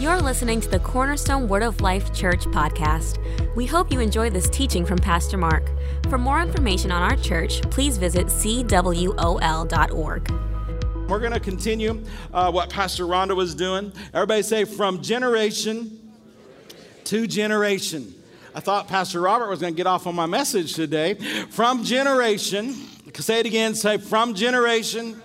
You're listening to the Cornerstone Word of Life Church podcast. We hope you enjoy this teaching from Pastor Mark. For more information on our church, please visit cwol.org. We're going to continue uh, what Pastor Rhonda was doing. Everybody say, from generation to generation. I thought Pastor Robert was going to get off on my message today. From generation, say it again, say, from generation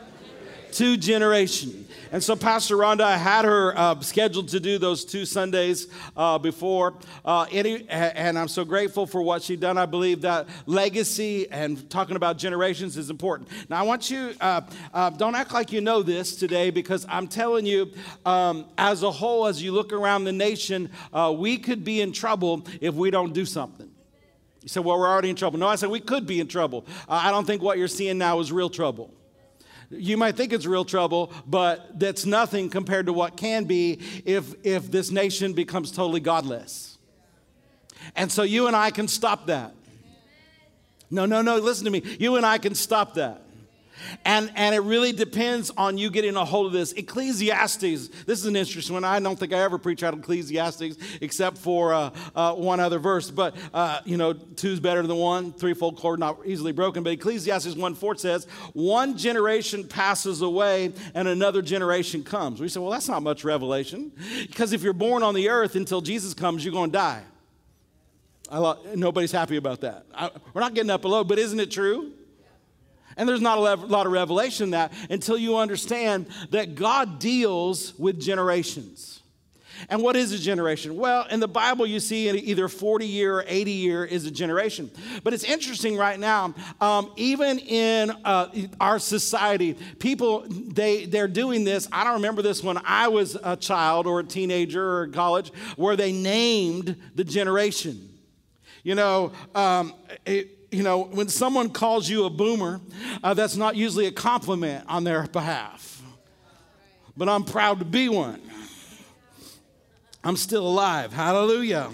to generation. And so, Pastor Rhonda, had her uh, scheduled to do those two Sundays uh, before. Uh, any, and I'm so grateful for what she's done. I believe that legacy and talking about generations is important. Now, I want you, uh, uh, don't act like you know this today because I'm telling you, um, as a whole, as you look around the nation, uh, we could be in trouble if we don't do something. You said, well, we're already in trouble. No, I said, we could be in trouble. I don't think what you're seeing now is real trouble. You might think it's real trouble, but that's nothing compared to what can be if, if this nation becomes totally godless. And so you and I can stop that. No, no, no, listen to me. You and I can stop that. And, and it really depends on you getting a hold of this. Ecclesiastes, this is an interesting one. I don't think I ever preach out of Ecclesiastes except for uh, uh, one other verse. But, uh, you know, two's better than one, threefold cord not easily broken. But Ecclesiastes 1 4 says, One generation passes away and another generation comes. We say, well, that's not much revelation. Because if you're born on the earth until Jesus comes, you're going to die. I, nobody's happy about that. I, we're not getting up below, but isn't it true? And there's not a lot of revelation in that until you understand that God deals with generations. And what is a generation? Well, in the Bible, you see either 40 year or 80 year is a generation. But it's interesting right now, um, even in uh, our society, people, they, they're doing this. I don't remember this when I was a child or a teenager or college, where they named the generation. You know, um, it, you know, when someone calls you a boomer, uh, that's not usually a compliment on their behalf. But I'm proud to be one. I'm still alive. Hallelujah.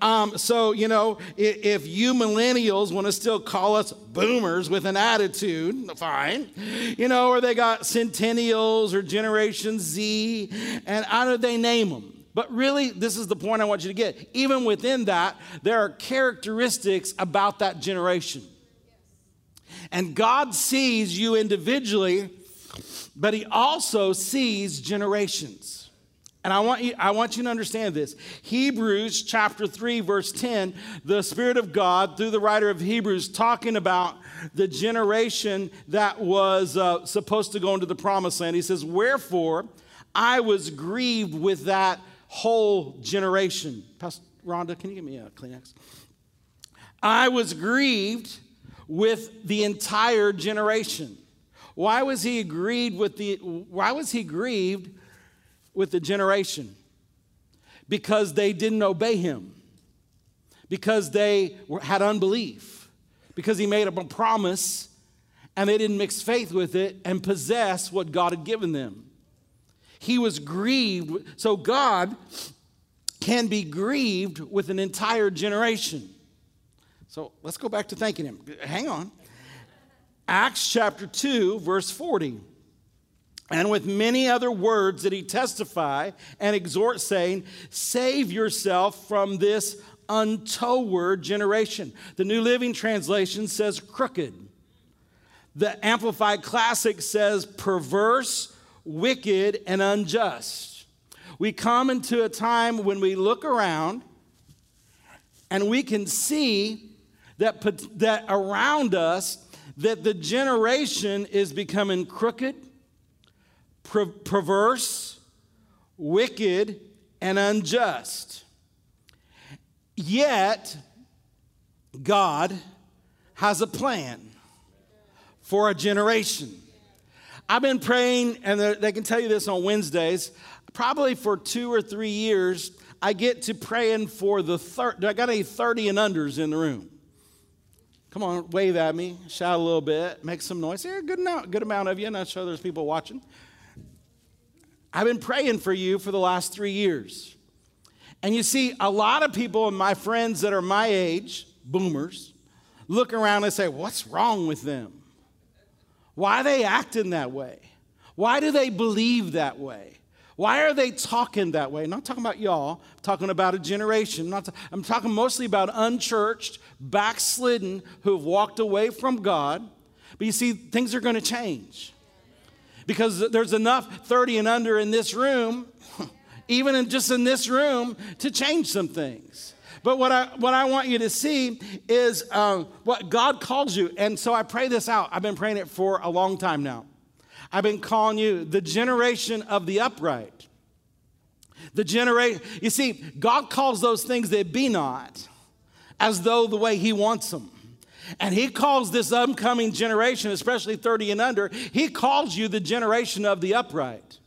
Um, so, you know, if, if you millennials want to still call us boomers with an attitude, fine. You know, or they got centennials or Generation Z, and how do they name them? But really, this is the point I want you to get. Even within that, there are characteristics about that generation. And God sees you individually, but He also sees generations. And I want, you, I want you to understand this. Hebrews chapter 3, verse 10, the Spirit of God, through the writer of Hebrews, talking about the generation that was uh, supposed to go into the promised land. He says, Wherefore I was grieved with that whole generation. Pastor Rhonda, can you give me a Kleenex? I was grieved with the entire generation. Why was he grieved with the why was he grieved with the generation? Because they didn't obey him. Because they had unbelief. Because he made a promise and they didn't mix faith with it and possess what God had given them. He was grieved. So God can be grieved with an entire generation. So let's go back to thanking Him. Hang on. Acts chapter 2, verse 40. And with many other words did he testify and exhort, saying, Save yourself from this untoward generation. The New Living Translation says crooked. The Amplified Classic says perverse wicked, and unjust. We come into a time when we look around and we can see that, that around us that the generation is becoming crooked, per- perverse, wicked, and unjust. Yet, God has a plan for a generation. I've been praying, and they can tell you this on Wednesdays, probably for two or three years. I get to praying for the third. Do I got any 30 and unders in the room? Come on, wave at me, shout a little bit, make some noise. Here, good amount, good amount of you, and I'm sure there's people watching. I've been praying for you for the last three years. And you see, a lot of people, and my friends that are my age, boomers, look around and say, What's wrong with them? Why are they acting that way? Why do they believe that way? Why are they talking that way? I'm not talking about y'all, I'm talking about a generation. I'm, I'm talking mostly about unchurched, backslidden who have walked away from God. But you see, things are going to change because there's enough 30 and under in this room, even in just in this room, to change some things. But what I, what I want you to see is um, what God calls you. And so I pray this out. I've been praying it for a long time now. I've been calling you the generation of the upright. The generation, you see, God calls those things that be not as though the way He wants them. And He calls this upcoming generation, especially 30 and under, He calls you the generation of the upright.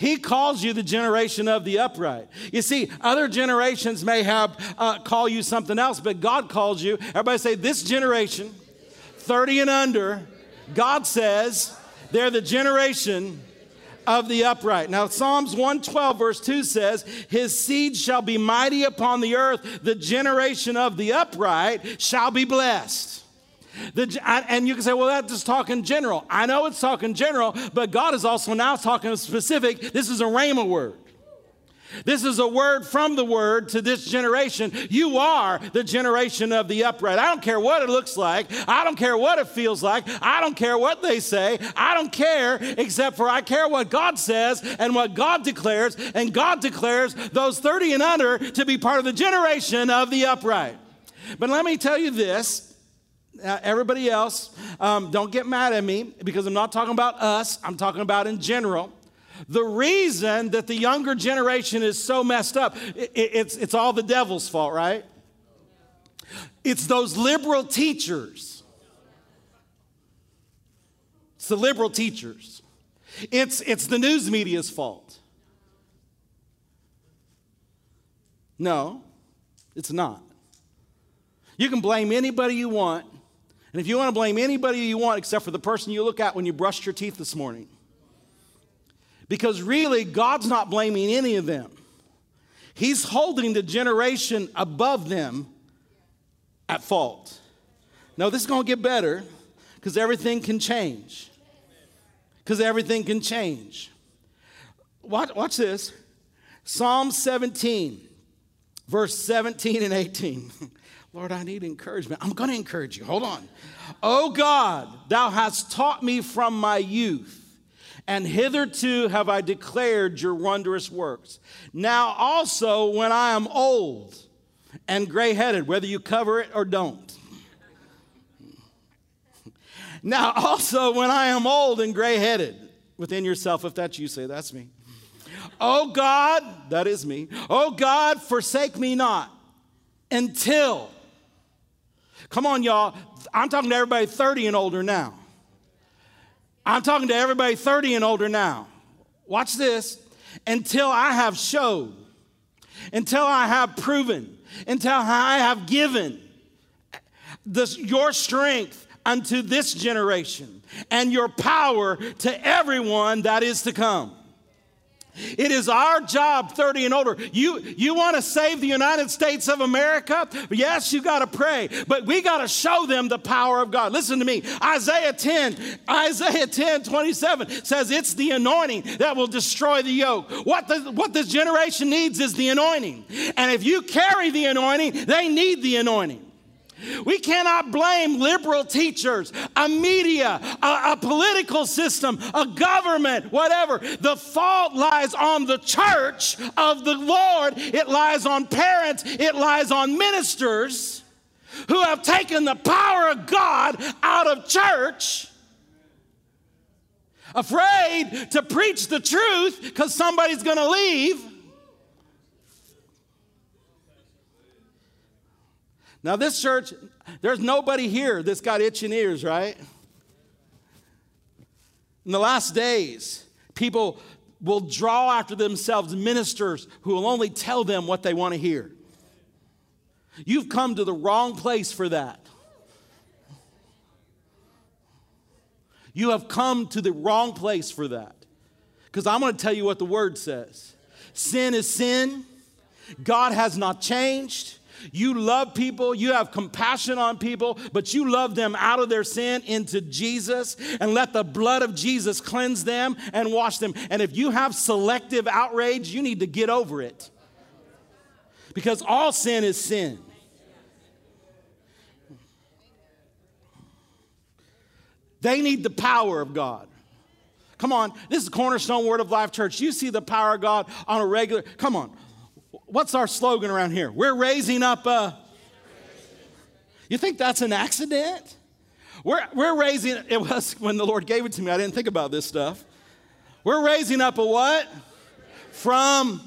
He calls you the generation of the upright. You see, other generations may have uh, call you something else, but God calls you. Everybody say, this generation, 30 and under, God says, they're the generation of the upright. Now, Psalms 112, verse 2 says, His seed shall be mighty upon the earth, the generation of the upright shall be blessed. The, and you can say, well, that's just talking general. I know it's talking general, but God is also now talking specific. This is a rhema word. This is a word from the word to this generation. You are the generation of the upright. I don't care what it looks like. I don't care what it feels like. I don't care what they say. I don't care except for I care what God says and what God declares. And God declares those 30 and under to be part of the generation of the upright. But let me tell you this. Uh, everybody else, um, don't get mad at me because I'm not talking about us. I'm talking about in general. The reason that the younger generation is so messed up, it, it's, it's all the devil's fault, right? It's those liberal teachers. It's the liberal teachers. It's, it's the news media's fault. No, it's not. You can blame anybody you want. And if you want to blame anybody you want except for the person you look at when you brushed your teeth this morning, because really, God's not blaming any of them. He's holding the generation above them at fault. Now, this is going to get better because everything can change. Because everything can change. Watch, watch this Psalm 17, verse 17 and 18. Lord, I need encouragement. I'm going to encourage you. Hold on. Oh God, thou hast taught me from my youth and hitherto have I declared your wondrous works. Now also, when I am old and gray headed, whether you cover it or don't. Now also, when I am old and gray headed, within yourself, if that's you, say, That's me. Oh God, that is me. Oh God, forsake me not until. Come on, y'all. I'm talking to everybody 30 and older now. I'm talking to everybody 30 and older now. Watch this. Until I have showed, until I have proven, until I have given this, your strength unto this generation and your power to everyone that is to come. It is our job, 30 and older. You, you want to save the United States of America? Yes, you got to pray, but we got to show them the power of God. Listen to me. Isaiah 10, Isaiah 10, 27 says it's the anointing that will destroy the yoke. What, the, what this generation needs is the anointing. And if you carry the anointing, they need the anointing. We cannot blame liberal teachers, a media, a, a, political system, a government, whatever. The fault lies on the church of the Lord. It lies on parents. It lies on ministers who have taken the power of God out of church, afraid to preach the truth because somebody's going to leave Now, this church, there's nobody here that's got itching ears, right? In the last days, people will draw after themselves ministers who will only tell them what they want to hear. You've come to the wrong place for that. You have come to the wrong place for that. Because I'm going to tell you what the word says sin is sin, God has not changed. You love people, you have compassion on people, but you love them out of their sin into Jesus and let the blood of Jesus cleanse them and wash them. And if you have selective outrage, you need to get over it. Because all sin is sin. They need the power of God. Come on, this is Cornerstone Word of Life Church. You see the power of God on a regular. Come on, what's our slogan around here? We're raising up a. You think that's an accident? We're, we're raising, it was when the Lord gave it to me, I didn't think about this stuff. We're raising up a what? From,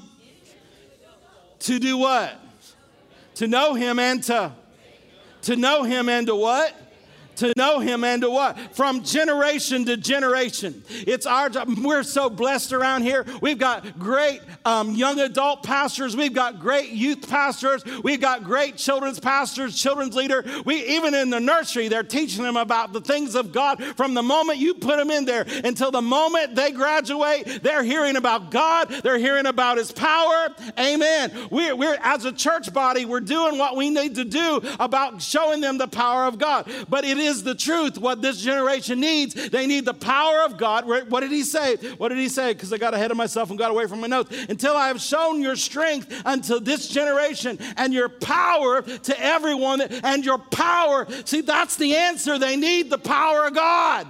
to do what? To know Him and to, to know Him and to what? To know him and to what? From generation to generation. It's our job. We're so blessed around here. We've got great um, young adult pastors. We've got great youth pastors. We've got great children's pastors, children's leader. We even in the nursery, they're teaching them about the things of God from the moment you put them in there until the moment they graduate. They're hearing about God. They're hearing about His power. Amen. We're, we're as a church body, we're doing what we need to do about showing them the power of God. But it the truth what this generation needs. They need the power of God. What did he say? What did he say? Because I got ahead of myself and got away from my notes. Until I have shown your strength unto this generation and your power to everyone and your power. See, that's the answer. They need the power of God.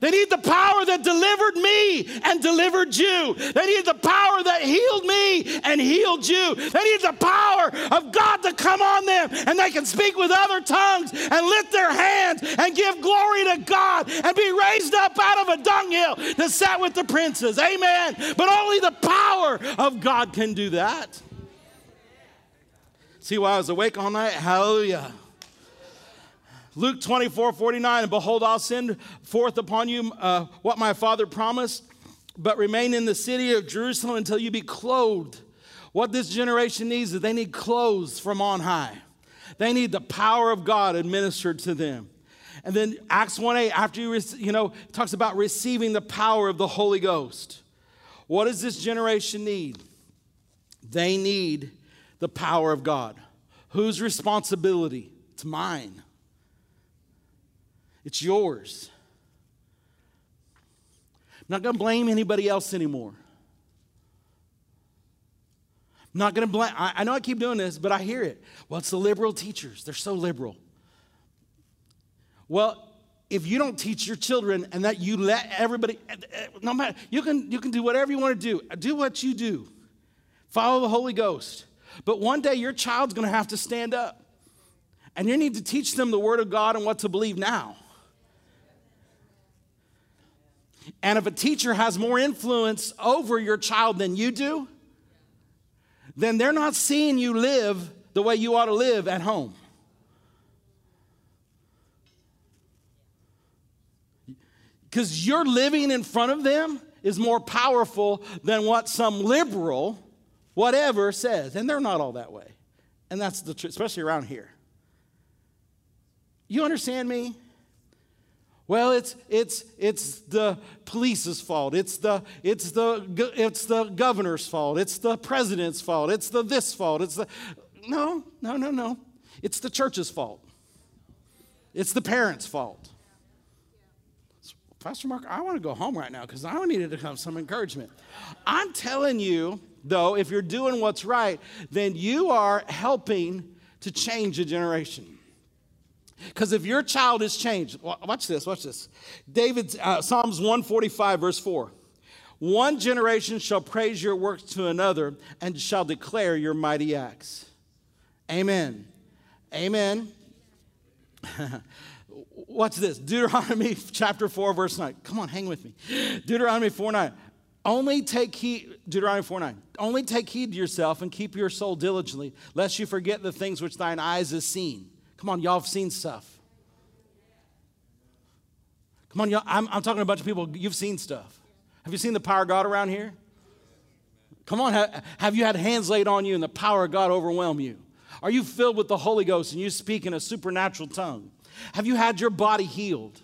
They need the power that delivered me and delivered you. They need the power that healed me and healed you. They need the power of God to come on them and they can speak with other tongues and lift their hands and give glory to God and be raised up out of a dunghill to sit with the princes. Amen. But only the power of God can do that. See why I was awake all night? Hallelujah. Luke 24, 49, and behold, I'll send forth upon you uh, what my father promised, but remain in the city of Jerusalem until you be clothed. What this generation needs is they need clothes from on high. They need the power of God administered to them. And then Acts 1 8, after you, you know, talks about receiving the power of the Holy Ghost. What does this generation need? They need the power of God. Whose responsibility? It's mine. It's yours. I'm not going to blame anybody else anymore. I'm not going to blame, I, I know I keep doing this, but I hear it. Well, it's the liberal teachers. They're so liberal. Well, if you don't teach your children and that you let everybody, eh, eh, no matter, you can, you can do whatever you want to do. Do what you do. Follow the Holy Ghost. But one day your child's going to have to stand up. And you need to teach them the Word of God and what to believe now. And if a teacher has more influence over your child than you do, then they're not seeing you live the way you ought to live at home. Because your living in front of them is more powerful than what some liberal, whatever, says. And they're not all that way. And that's the truth, especially around here. You understand me? Well, it's, it's, it's the police's fault. It's the, it's, the, it's the governor's fault. It's the president's fault. It's the this fault. It's the. No, no, no, no. It's the church's fault. It's the parents' fault. Pastor Mark, I want to go home right now because I needed to have some encouragement. I'm telling you, though, if you're doing what's right, then you are helping to change a generation. Because if your child is changed, watch this, watch this. David, uh, Psalms 145, verse 4. One generation shall praise your works to another and shall declare your mighty acts. Amen. Amen. Watch this Deuteronomy chapter 4, verse 9. Come on, hang with me. Deuteronomy 4 9. Only take heed, Deuteronomy 4 9. Only take heed to yourself and keep your soul diligently, lest you forget the things which thine eyes have seen Come on, y'all have seen stuff. Come on, y'all. I'm, I'm talking to a bunch of people. You've seen stuff. Have you seen the power of God around here? Come on, have, have you had hands laid on you and the power of God overwhelm you? Are you filled with the Holy Ghost and you speak in a supernatural tongue? Have you had your body healed?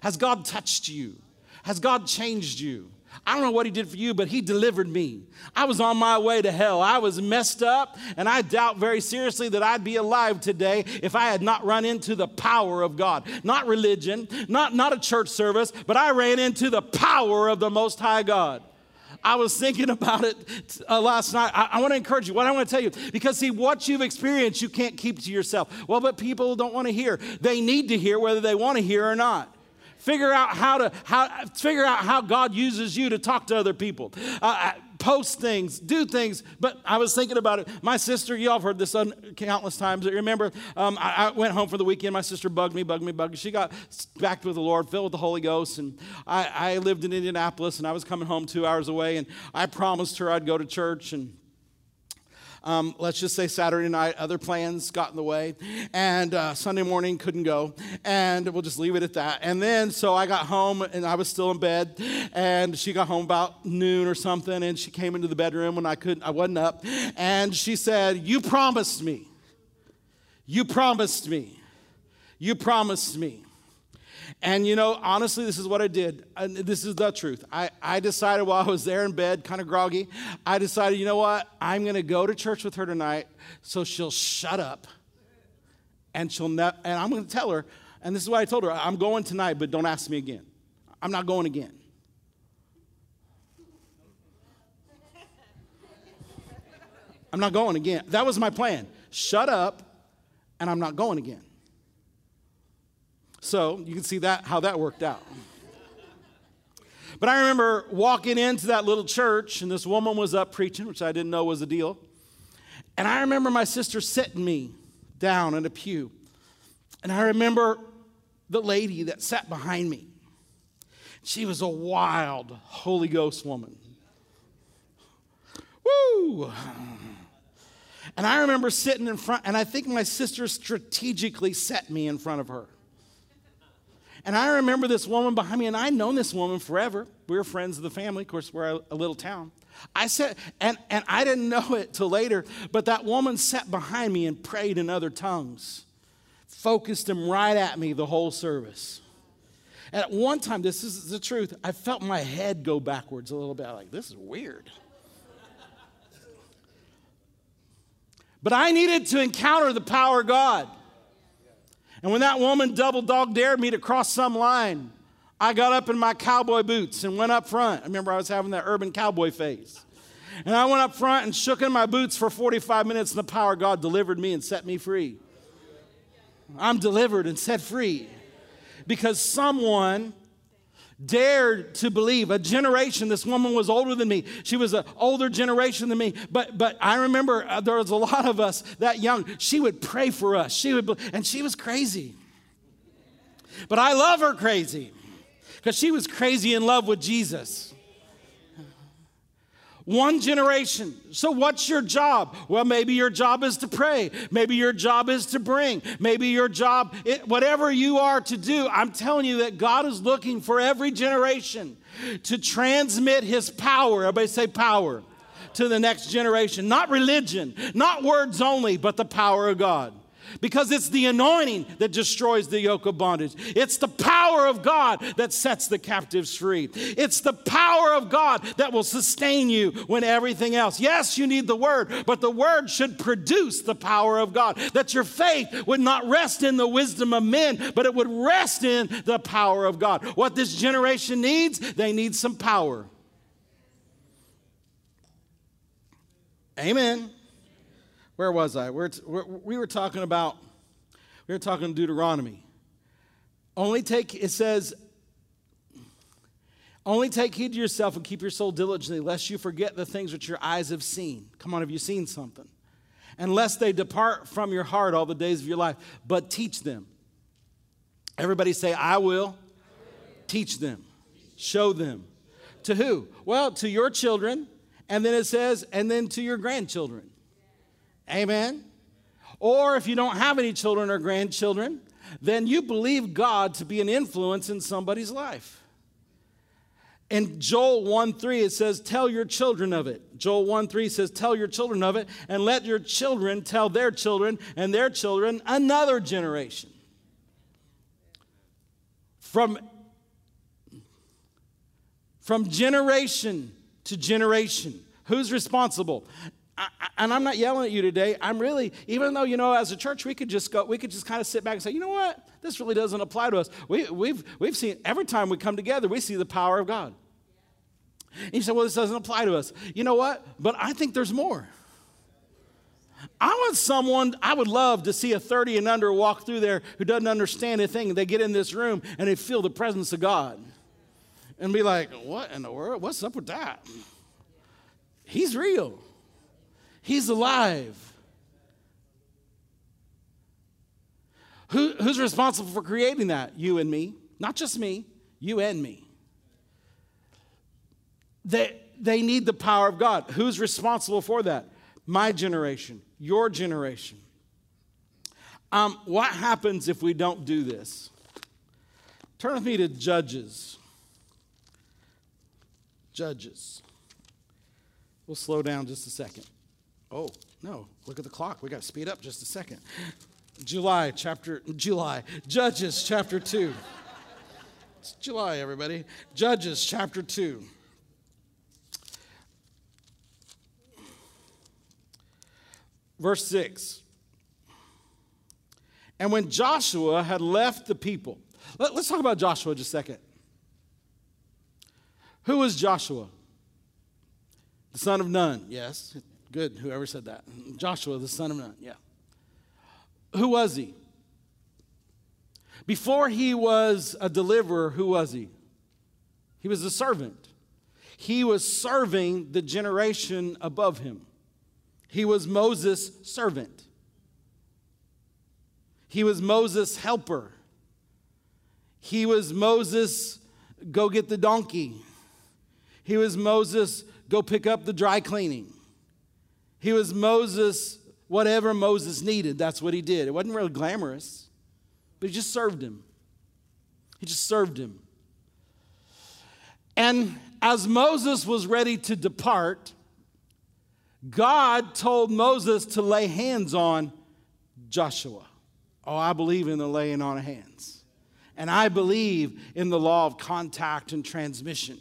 Has God touched you? Has God changed you? I don't know what he did for you, but he delivered me. I was on my way to hell. I was messed up, and I doubt very seriously that I'd be alive today if I had not run into the power of God. Not religion, not, not a church service, but I ran into the power of the Most High God. I was thinking about it uh, last night. I, I want to encourage you. What I want to tell you, because see, what you've experienced, you can't keep to yourself. Well, but people don't want to hear. They need to hear whether they want to hear or not. Figure out how to how figure out how God uses you to talk to other people. Uh, uh post things, do things. But I was thinking about it. My sister, y'all have heard this countless times. Remember, um, I, I, went home for the weekend. My sister bugged me, bugged me, bugged me. She got back with the Lord, filled with the Holy Ghost. And I, I lived in Indianapolis, and I was coming home two hours away. And I promised her I'd go to church. And um, let's just say Saturday night, other plans got in the way, and uh, Sunday morning couldn't go, and we'll just leave it at that. And then, so I got home, and I was still in bed, and she got home about noon or something, and she came into the bedroom when I couldn't, I wasn't up, and she said, "You promised me. You promised me. You promised me." And you know, honestly, this is what I did. And this is the truth. I, I decided while I was there in bed, kind of groggy, I decided, you know what? I'm going to go to church with her tonight so she'll shut up. And she'll ne- and I'm going to tell her, and this is what I told her I'm going tonight, but don't ask me again. I'm not going again. I'm not going again. That was my plan. Shut up, and I'm not going again. So you can see that how that worked out. But I remember walking into that little church, and this woman was up preaching, which I didn't know was a deal. And I remember my sister sitting me down in a pew. And I remember the lady that sat behind me. She was a wild Holy Ghost woman. Woo! And I remember sitting in front, and I think my sister strategically set me in front of her. And I remember this woman behind me, and I'd known this woman forever. We were friends of the family. Of course, we're a, little town. I said, and, and I didn't know it till later, but that woman sat behind me and prayed in other tongues, focused them right at me the whole service. And at one time, this is the truth, I felt my head go backwards a little bit. Like, this is weird. But I needed to encounter the power of God. And when that woman double dog dared me to cross some line, I got up in my cowboy boots and went up front. I remember I was having that urban cowboy phase. And I went up front and shook in my boots for 45 minutes, and the power of God delivered me and set me free. I'm delivered and set free because someone dared to believe. A generation this woman was older than me. She was an older generation than me. But but i remember uh, there was a lot of us that young. She would pray for us. She would and she was crazy. But i love her crazy because she was crazy in love with jesus one generation. So, what's your job? Well, maybe your job is to pray. Maybe your job is to bring. Maybe your job, it, whatever you are to do, I'm telling you that God is looking for every generation to transmit his power. Everybody say power to the next generation. Not religion, not words only, but the power of God because it's the anointing that destroys the yoke of bondage. It's the power of God that sets the captives free. It's the power of God that will sustain you when everything else. Yes, you need the word, but the word should produce the power of God. That your faith would not rest in the wisdom of men, but it would rest in the power of God. What this generation needs, they need some power. Amen where was I? We're, we were talking about, we were talking Deuteronomy. Only take, it says, only take heed to yourself and keep your soul diligently, lest you forget the things which your eyes have seen. Come on, have you seen something? And lest they depart from your heart all the days of your life, but teach them. Everybody say, I will teach them, show them. To who? Well, to your children, and then it says, and then to your grandchildren. Amen. Or if you don't have any children or grandchildren, then you believe God to be an influence in somebody's life. In Joel 1 3, it says, Tell your children of it. Joel 1 3 says, Tell your children of it, and let your children tell their children and their children another generation. From, from generation to generation. Who's responsible? I, and I'm not yelling at you today. I'm really, even though, you know, as a church, we could just go, we could just kind of sit back and say, you know what? This really doesn't apply to us. We, we've, we've seen, every time we come together, we see the power of God. And you say, well, this doesn't apply to us. You know what? But I think there's more. I want someone, I would love to see a 30 and under walk through there who doesn't understand a thing. They get in this room and they feel the presence of God and be like, what in the world? What's up with that? He's real, He's alive. Who, who's responsible for creating that? You and me. Not just me, you and me. They, they need the power of God. Who's responsible for that? My generation, your generation. Um, what happens if we don't do this? Turn with me to Judges. Judges. We'll slow down just a second. Oh, no, look at the clock. We got to speed up just a second. July chapter July. Judges chapter 2. It's July, everybody. Judges chapter 2. Verse 6. And when Joshua had left the people, let, us talk about Joshua just a second. Who was Joshua? The son of Nun. Yes, good, whoever said that. Joshua, the son of Nun, yeah. Who was he? Before he was a deliverer, who was he? He was a servant. He was serving the generation above him. He was Moses' servant. He was Moses' helper. He was Moses' go get the donkey. He was Moses' go pick up the dry cleaning. He was Moses' whatever Moses needed. That's what he did. It wasn't really glamorous, but he just served him. He just served him. And as Moses was ready to depart, God told Moses to lay hands on Joshua. Oh, I believe in the laying on of hands. And I believe in the law of contact and transmission.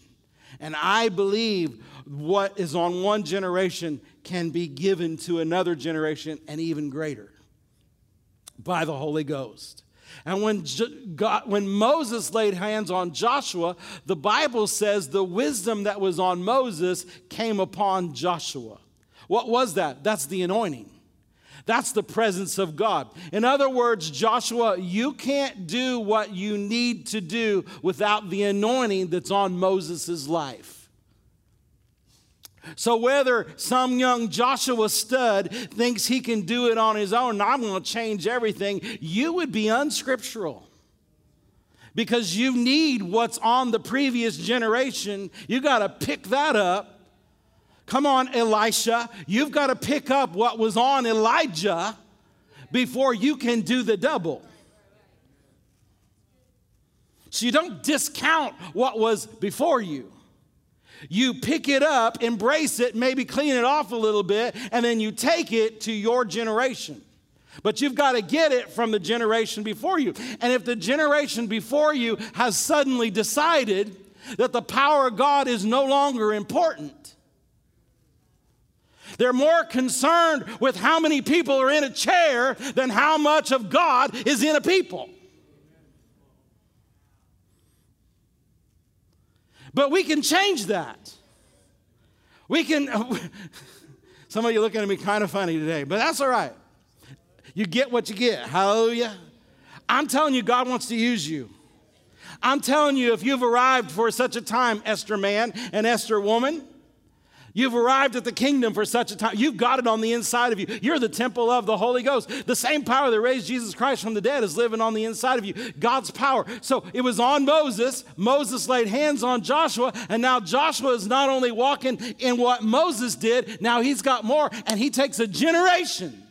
And I believe what is on one generation can be given to another generation and even greater by the Holy Ghost. And when, God, when Moses laid hands on Joshua, the Bible says the wisdom that was on Moses came upon Joshua. What was that? That's the anointing. That's the presence of God. In other words, Joshua, you can't do what you need to do without the anointing that's on Moses' life. So, whether some young Joshua stud thinks he can do it on his own, I'm going to change everything, you would be unscriptural. Because you need what's on the previous generation. You got to pick that up Come on, Elisha, you've got to pick up what was on Elijah before you can do the double. So you don't discount what was before you. You pick it up, embrace it, maybe clean it off a little bit, and then you take it to your generation. But you've got to get it from the generation before you. And if the generation before you has suddenly decided that the power of God is no longer important, they're more concerned with how many people are in a chair than how much of God is in a people. But we can change that. We can, some of you looking at me kind of funny today, but that's all right. You get what you get. Hallelujah. I'm telling you, God wants to use you. I'm telling you, if you've arrived for such a time, Esther man and Esther woman, You've arrived at the kingdom for such a time. You've got it on the inside of you. You're the temple of the Holy Ghost. The same power that raised Jesus Christ from the dead is living on the inside of you. God's power. So it was on Moses. Moses laid hands on Joshua, and now Joshua is not only walking in what Moses did, now he's got more, and he takes a generation.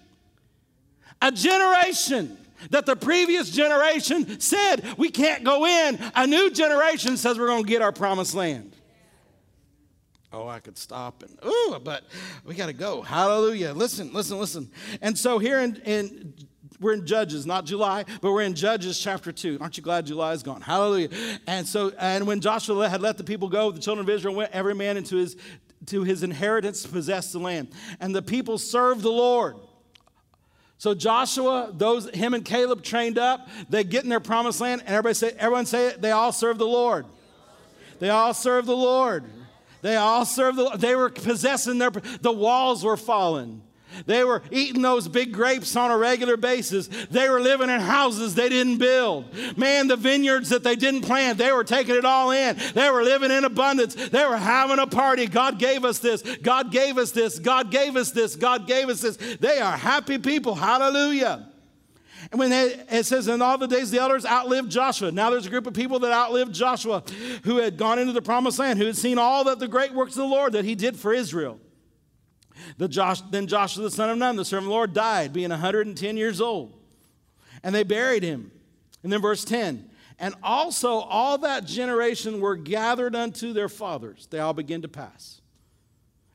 A generation that the previous generation said we can't go in. A new generation says we're going to get our promised land. Oh, I could stop and, ooh, but we got to go. Hallelujah. Listen, listen, listen. And so here in, in we're in Judges, not July, but we're in Judges chapter 2. Aren't you glad July is gone? Hallelujah. And so, and when Joshua had let the people go, the children of Israel went every man into his to his inheritance to possess the land. And the people served the Lord. So Joshua, those him and Caleb trained up, they get in their promised land, and everybody say, everyone say it, they all serve the Lord. They all serve the Lord. They all served the They were possessing their the walls were falling. They were eating those big grapes on a regular basis. They were living in houses they didn't build. Man, the vineyards that they didn't plant, they were taking it all in. They were living in abundance. They were having a party. God gave us this. God gave us this. God gave us this. God gave us this. They are happy people. Hallelujah. And when they, it says, in all the days the elders outlived Joshua. Now there's a group of people that outlived Joshua who had gone into the promised land, who had seen all that the great works of the Lord that he did for Israel. The Josh, then Joshua the son of Nun, the servant of the Lord, died, being 110 years old. And they buried him. And then verse 10 And also all that generation were gathered unto their fathers. They all began to pass.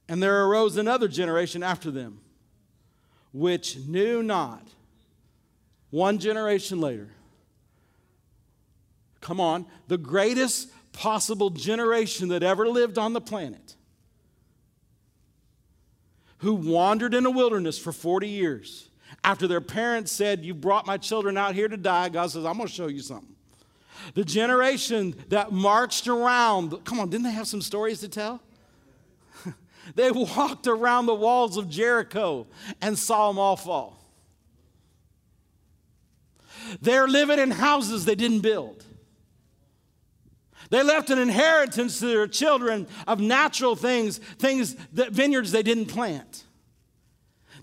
And there arose another generation after them, which knew not. One generation later. Come on, the greatest possible generation that ever lived on the planet who wandered in a wilderness for 40 years. After their parents said, You brought my children out here to die, God says, I'm going to show you something. The generation that marched around, come on, didn't they have some stories to tell? they walked around the walls of Jericho and saw them all fall. They're living in houses they didn't build. They left an inheritance to their children of natural things, things that vineyards they didn't plant.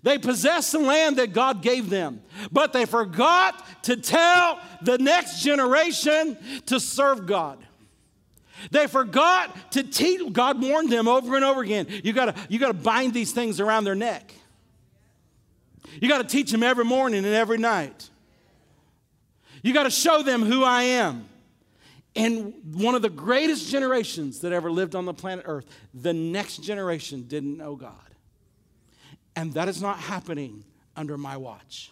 They possessed the land that God gave them, but they forgot to tell the next generation to serve God. They forgot to teach. God warned them over and over again. You gotta, you gotta bind these things around their neck. You gotta teach them every morning and every night. You gotta show them who I am. And one of the greatest generations that ever lived on the planet Earth, the next generation didn't know God. And that is not happening under my watch.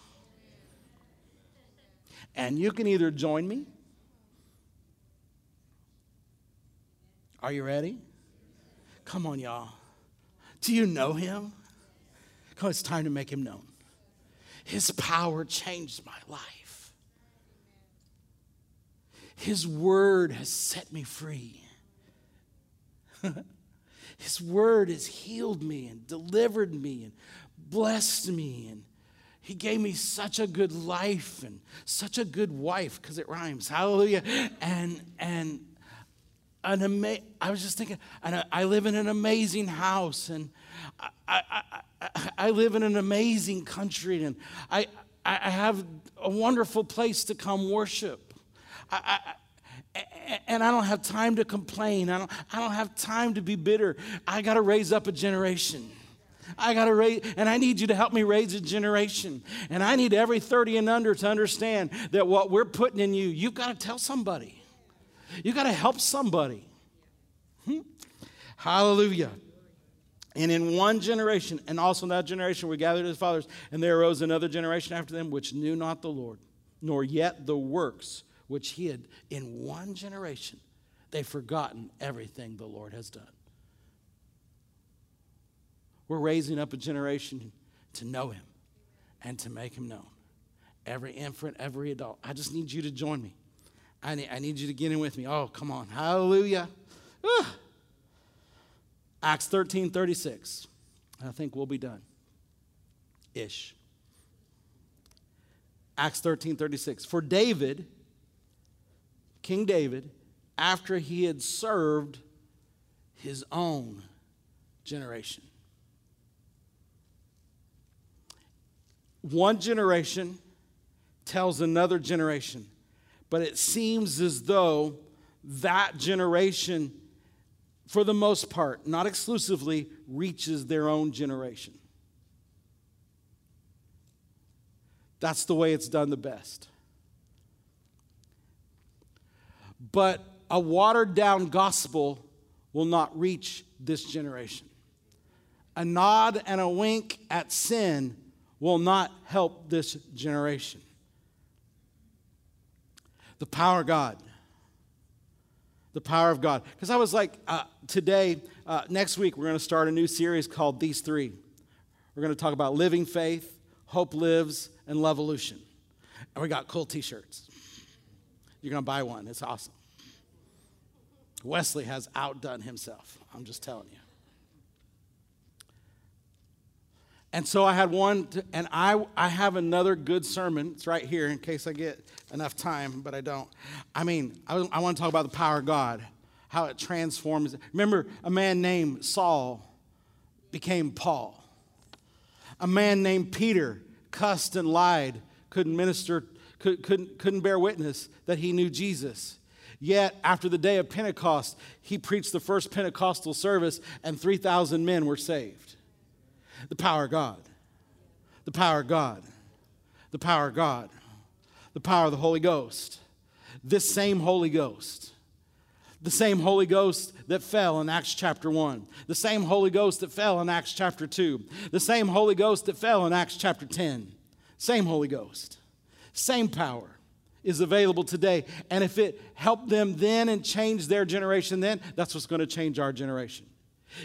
And you can either join me. Are you ready? Come on, y'all. Do you know him? On, it's time to make him known. His power changed my life. His word has set me free. His word has healed me and delivered me and blessed me. And He gave me such a good life and such a good wife because it rhymes. Hallelujah. And, and, an ama- I was just thinking, and I live in an amazing house and I, I, I, I live in an amazing country and I, I have a wonderful place to come worship. And I don't have time to complain. I don't, I don't have time to be bitter. I got to raise up a generation. I got to raise, and I need you to help me raise a generation. And I need every 30 and under to understand that what we're putting in you, you've got to tell somebody. You've got to help somebody. Hmm? Hallelujah. And in one generation, and also in that generation, we gathered as fathers, and there arose another generation after them which knew not the Lord, nor yet the works which he had in one generation, they've forgotten everything the Lord has done. We're raising up a generation to know him and to make him known. Every infant, every adult. I just need you to join me. I need, I need you to get in with me. Oh, come on. Hallelujah. Ah. Acts 13 36. I think we'll be done. Ish. Acts 13 36. For David, King David, after he had served his own generation. One generation tells another generation, but it seems as though that generation, for the most part, not exclusively, reaches their own generation. That's the way it's done the best. But a watered down gospel will not reach this generation. A nod and a wink at sin will not help this generation. The power of God. The power of God. Because I was like, uh, today, uh, next week, we're going to start a new series called These Three. We're going to talk about living faith, hope lives, and Levolution. And we got cool t shirts. You're going to buy one. It's awesome. Wesley has outdone himself. I'm just telling you. And so I had one, to, and I, I have another good sermon. It's right here in case I get enough time, but I don't. I mean, I, I want to talk about the power of God, how it transforms. Remember, a man named Saul became Paul. A man named Peter cussed and lied, couldn't minister, could, couldn't, couldn't bear witness that he knew Jesus. Yet, after the day of Pentecost, he preached the first Pentecostal service, and 3,000 men were saved. The power of God. The power of God. The power of God. The power of the Holy Ghost. This same Holy Ghost. The same Holy Ghost that fell in Acts chapter 1. The same Holy Ghost that fell in Acts chapter 2. The same Holy Ghost that fell in Acts chapter 10. Same Holy Ghost. Same power is available today. And if it helped them then and changed their generation then, that's what's going to change our generation.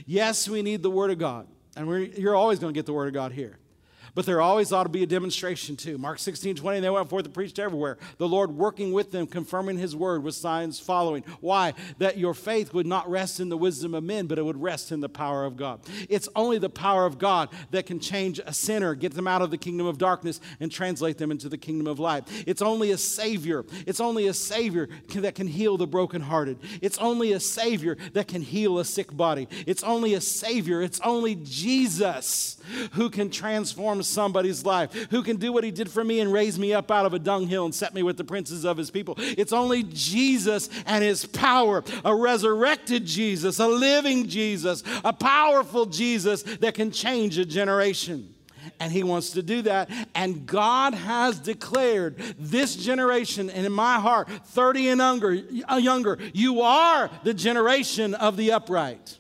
Yes, we need the Word of God. And you're always going to get the Word of God here. But there always ought to be a demonstration too. Mark 16, 20, they went forth and preached everywhere. The Lord working with them, confirming his word with signs following. Why? That your faith would not rest in the wisdom of men, but it would rest in the power of God. It's only the power of God that can change a sinner, get them out of the kingdom of darkness, and translate them into the kingdom of light. It's only a Savior. It's only a Savior that can heal the brokenhearted. It's only a Savior that can heal a sick body. It's only a Savior. It's only Jesus who can transform somebody's life, who can do what he did for me and raise me up out of a dunghill and set me with the princes of his people. It's only Jesus and his power, a resurrected Jesus, a living Jesus, a powerful Jesus that can change a generation and he wants to do that. And God has declared this generation, and in my heart, 30 and younger, uh, younger, you are the generation of the upright.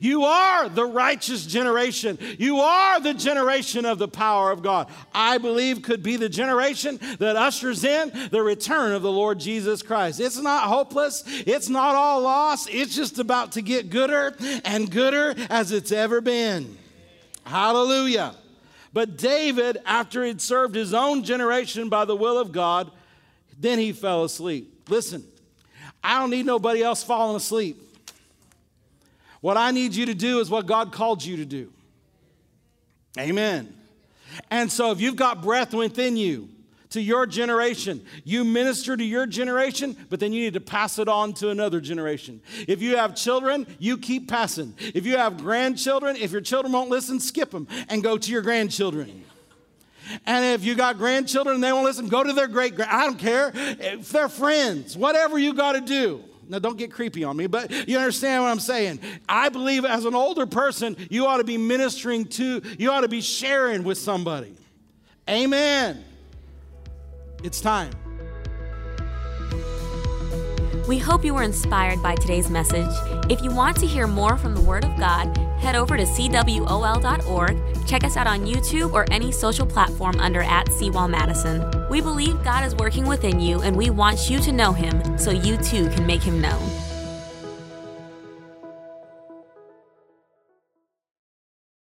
You are the righteous generation. You are the generation of the power of God. I believe could be the generation that ushers in the return of the Lord Jesus Christ. It's not hopeless, it's not all lost. It's just about to get gooder and gooder as it's ever been. Hallelujah. But David, after he'd served his own generation by the will of God, then he fell asleep. Listen, I don't need nobody else falling asleep. What I need you to do is what God called you to do. Amen. And so if you've got breath within you, to your generation. You minister to your generation, but then you need to pass it on to another generation. If you have children, you keep passing. If you have grandchildren, if your children won't listen, skip them and go to your grandchildren. And if you got grandchildren and they won't listen, go to their great grand. I don't care. If they're friends, whatever you got to do. Now, don't get creepy on me, but you understand what I'm saying. I believe as an older person, you ought to be ministering to, you ought to be sharing with somebody. Amen. It's time. We hope you were inspired by today's message. If you want to hear more from the Word of God, head over to cwol.org, check us out on YouTube or any social platform under at CWOL Madison. We believe God is working within you and we want you to know Him so you too can make Him known.